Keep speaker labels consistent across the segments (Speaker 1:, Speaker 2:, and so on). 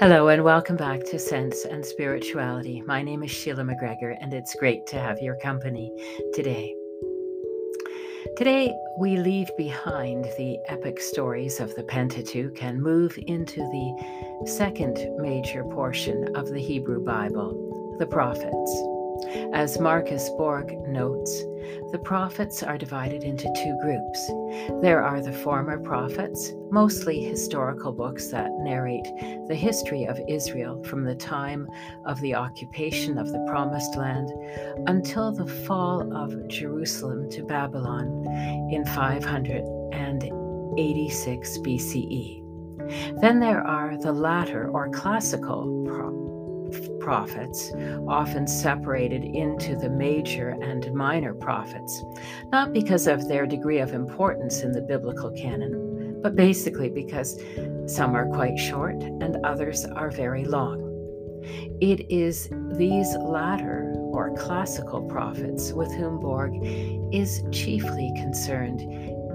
Speaker 1: Hello, and welcome back to Sense and Spirituality. My name is Sheila McGregor, and it's great to have your company today. Today, we leave behind the epic stories of the Pentateuch and move into the second major portion of the Hebrew Bible, the prophets. As Marcus Borg notes, the prophets are divided into two groups. There are the former prophets, mostly historical books that narrate the history of Israel from the time of the occupation of the Promised Land until the fall of Jerusalem to Babylon in 586 BCE. Then there are the latter or classical prophets prophets, often separated into the major and minor prophets, not because of their degree of importance in the biblical canon, but basically because some are quite short and others are very long. It is these latter or classical prophets with whom Borg is chiefly concerned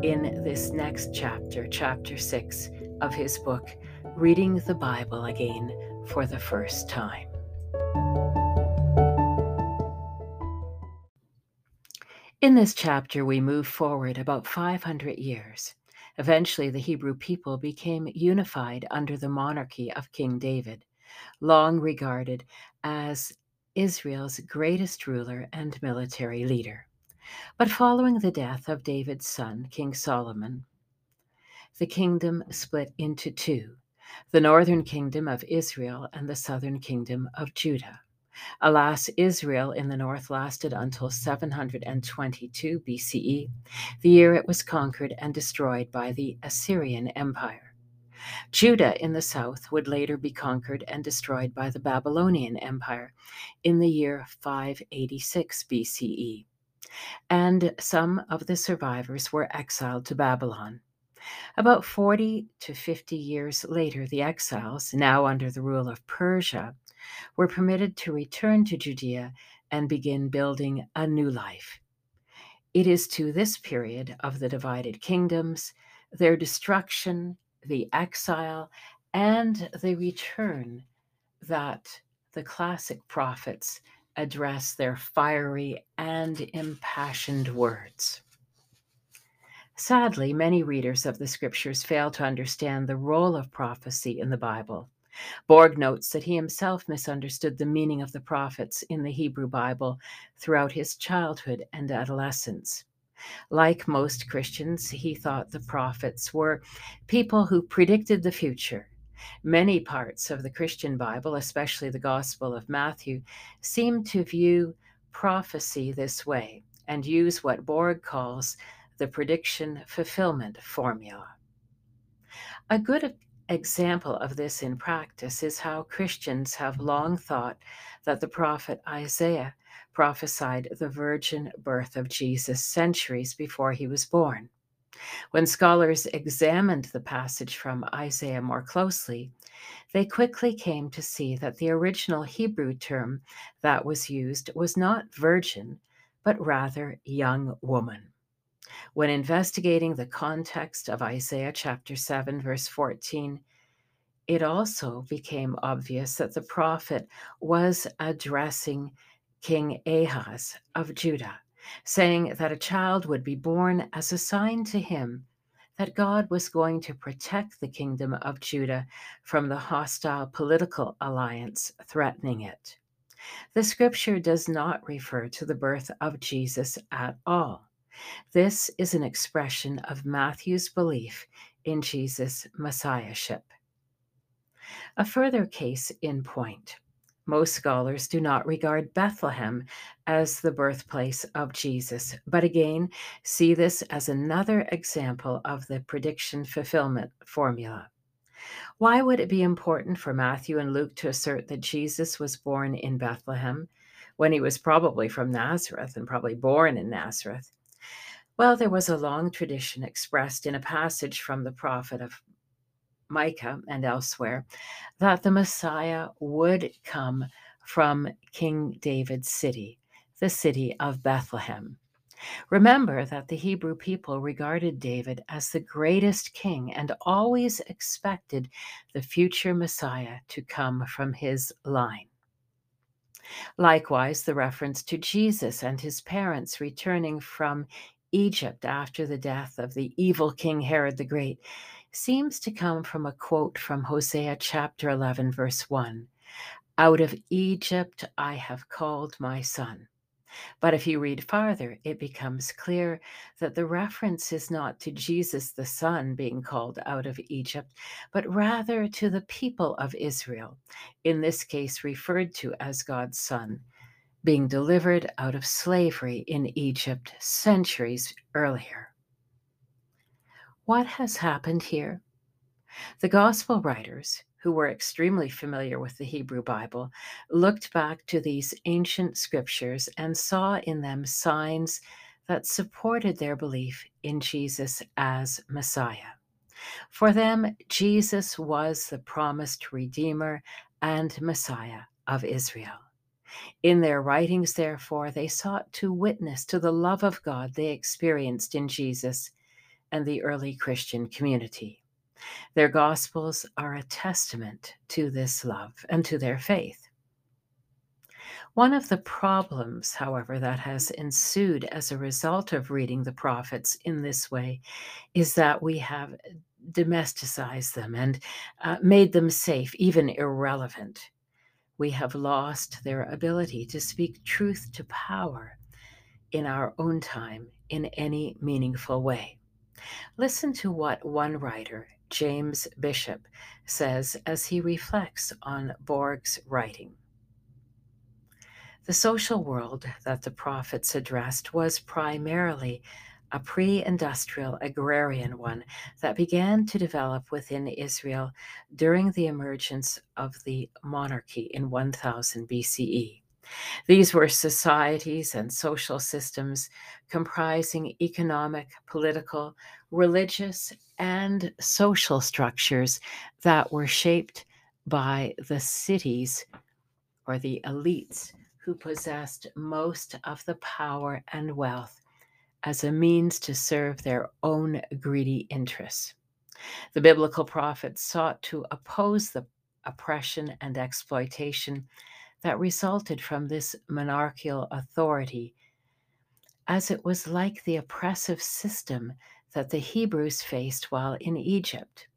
Speaker 1: in this next chapter, chapter 6 of his book, Reading the Bible Again for the First Time. In this chapter, we move forward about 500 years. Eventually, the Hebrew people became unified under the monarchy of King David, long regarded as Israel's greatest ruler and military leader. But following the death of David's son, King Solomon, the kingdom split into two the northern kingdom of Israel and the southern kingdom of Judah. Alas, Israel in the north lasted until 722 BCE, the year it was conquered and destroyed by the Assyrian Empire. Judah in the south would later be conquered and destroyed by the Babylonian Empire in the year 586 BCE. And some of the survivors were exiled to Babylon. About 40 to 50 years later, the exiles, now under the rule of Persia, were permitted to return to Judea and begin building a new life. It is to this period of the divided kingdoms, their destruction, the exile, and the return that the classic prophets address their fiery and impassioned words. Sadly, many readers of the scriptures fail to understand the role of prophecy in the Bible. Borg notes that he himself misunderstood the meaning of the prophets in the Hebrew Bible throughout his childhood and adolescence. Like most Christians, he thought the prophets were people who predicted the future. Many parts of the Christian Bible, especially the Gospel of Matthew, seem to view prophecy this way and use what Borg calls the prediction fulfillment formula. A good example of this in practice is how Christians have long thought that the prophet Isaiah prophesied the virgin birth of Jesus centuries before he was born. When scholars examined the passage from Isaiah more closely, they quickly came to see that the original Hebrew term that was used was not virgin, but rather young woman. When investigating the context of Isaiah chapter 7, verse 14, it also became obvious that the prophet was addressing King Ahaz of Judah, saying that a child would be born as a sign to him that God was going to protect the kingdom of Judah from the hostile political alliance threatening it. The scripture does not refer to the birth of Jesus at all. This is an expression of Matthew's belief in Jesus' messiahship. A further case in point most scholars do not regard Bethlehem as the birthplace of Jesus, but again see this as another example of the prediction fulfillment formula. Why would it be important for Matthew and Luke to assert that Jesus was born in Bethlehem when he was probably from Nazareth and probably born in Nazareth? Well, there was a long tradition expressed in a passage from the prophet of Micah and elsewhere that the Messiah would come from King David's city, the city of Bethlehem. Remember that the Hebrew people regarded David as the greatest king and always expected the future Messiah to come from his line. Likewise, the reference to Jesus and his parents returning from Egypt after the death of the evil King Herod the Great seems to come from a quote from Hosea chapter 11, verse 1 Out of Egypt I have called my son. But if you read farther, it becomes clear that the reference is not to Jesus the Son being called out of Egypt, but rather to the people of Israel, in this case referred to as God's Son, being delivered out of slavery in Egypt centuries earlier. What has happened here? The Gospel writers, who were extremely familiar with the Hebrew Bible, looked back to these ancient scriptures and saw in them signs that supported their belief in Jesus as Messiah. For them, Jesus was the promised Redeemer and Messiah of Israel. In their writings, therefore, they sought to witness to the love of God they experienced in Jesus and the early Christian community. Their Gospels are a testament to this love and to their faith. One of the problems, however, that has ensued as a result of reading the prophets in this way is that we have domesticized them and uh, made them safe, even irrelevant. We have lost their ability to speak truth to power in our own time in any meaningful way. Listen to what one writer James Bishop says as he reflects on Borg's writing. The social world that the prophets addressed was primarily a pre industrial agrarian one that began to develop within Israel during the emergence of the monarchy in 1000 BCE. These were societies and social systems comprising economic, political, religious, and social structures that were shaped by the cities or the elites who possessed most of the power and wealth as a means to serve their own greedy interests. The biblical prophets sought to oppose the oppression and exploitation that resulted from this monarchical authority, as it was like the oppressive system that the Hebrews faced while in Egypt.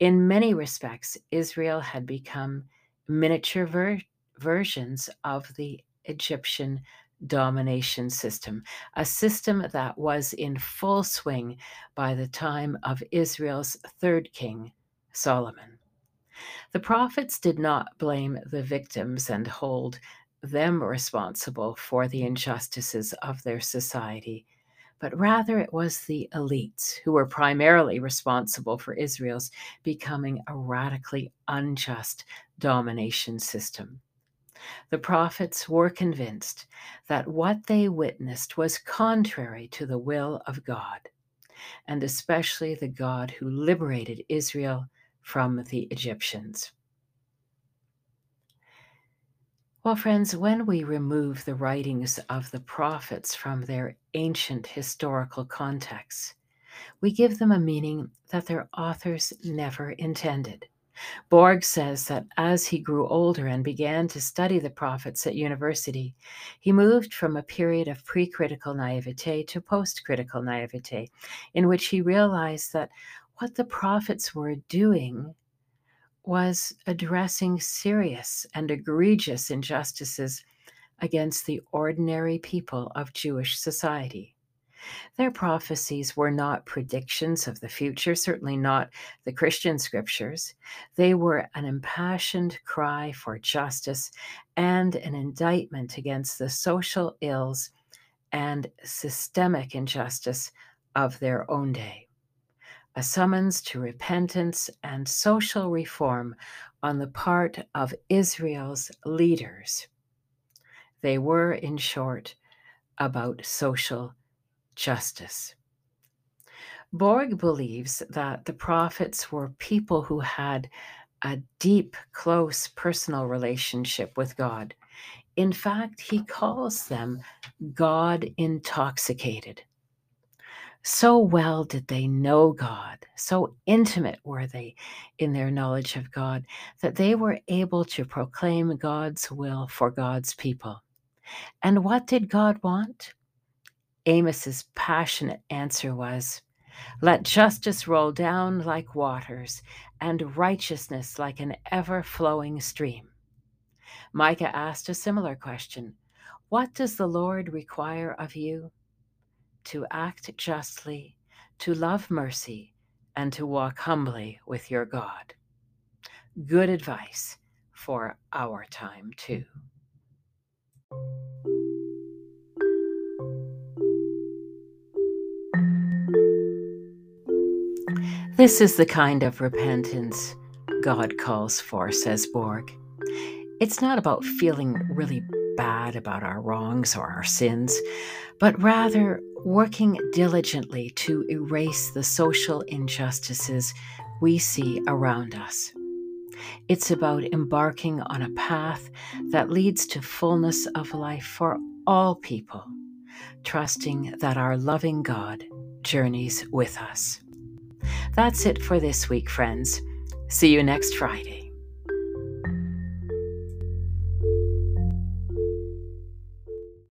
Speaker 1: In many respects, Israel had become miniature ver- versions of the Egyptian domination system, a system that was in full swing by the time of Israel's third king, Solomon. The prophets did not blame the victims and hold them responsible for the injustices of their society, but rather it was the elites who were primarily responsible for Israel's becoming a radically unjust domination system. The prophets were convinced that what they witnessed was contrary to the will of God, and especially the God who liberated Israel from the Egyptians. Well, friends, when we remove the writings of the prophets from their ancient historical contexts, we give them a meaning that their authors never intended. Borg says that as he grew older and began to study the prophets at university, he moved from a period of pre critical naivete to post critical naivete, in which he realized that what the prophets were doing was addressing serious and egregious injustices against the ordinary people of Jewish society. Their prophecies were not predictions of the future, certainly not the Christian scriptures. They were an impassioned cry for justice and an indictment against the social ills and systemic injustice of their own day a summons to repentance and social reform on the part of Israel's leaders. They were, in short, about social justice. Borg believes that the prophets were people who had a deep, close personal relationship with God, In fact, he calls them God intoxicated. So well did they know God, so intimate were they in their knowledge of God, that they were able to proclaim God's will for God's people. And what did God want? Amos's passionate answer was, Let justice roll down like waters, and righteousness like an ever flowing stream. Micah asked a similar question What does the Lord require of you? to act justly, to love mercy, and to walk humbly with your God. Good advice for our time, too. This is the kind of repentance God calls for, says Borg. It's not about feeling really bad about our wrongs or our sins, but rather working diligently to erase the social injustices we see around us. It's about embarking on a path that leads to fullness of life for all people, trusting that our loving God journeys with us. That's it for this week, friends. See you next Friday.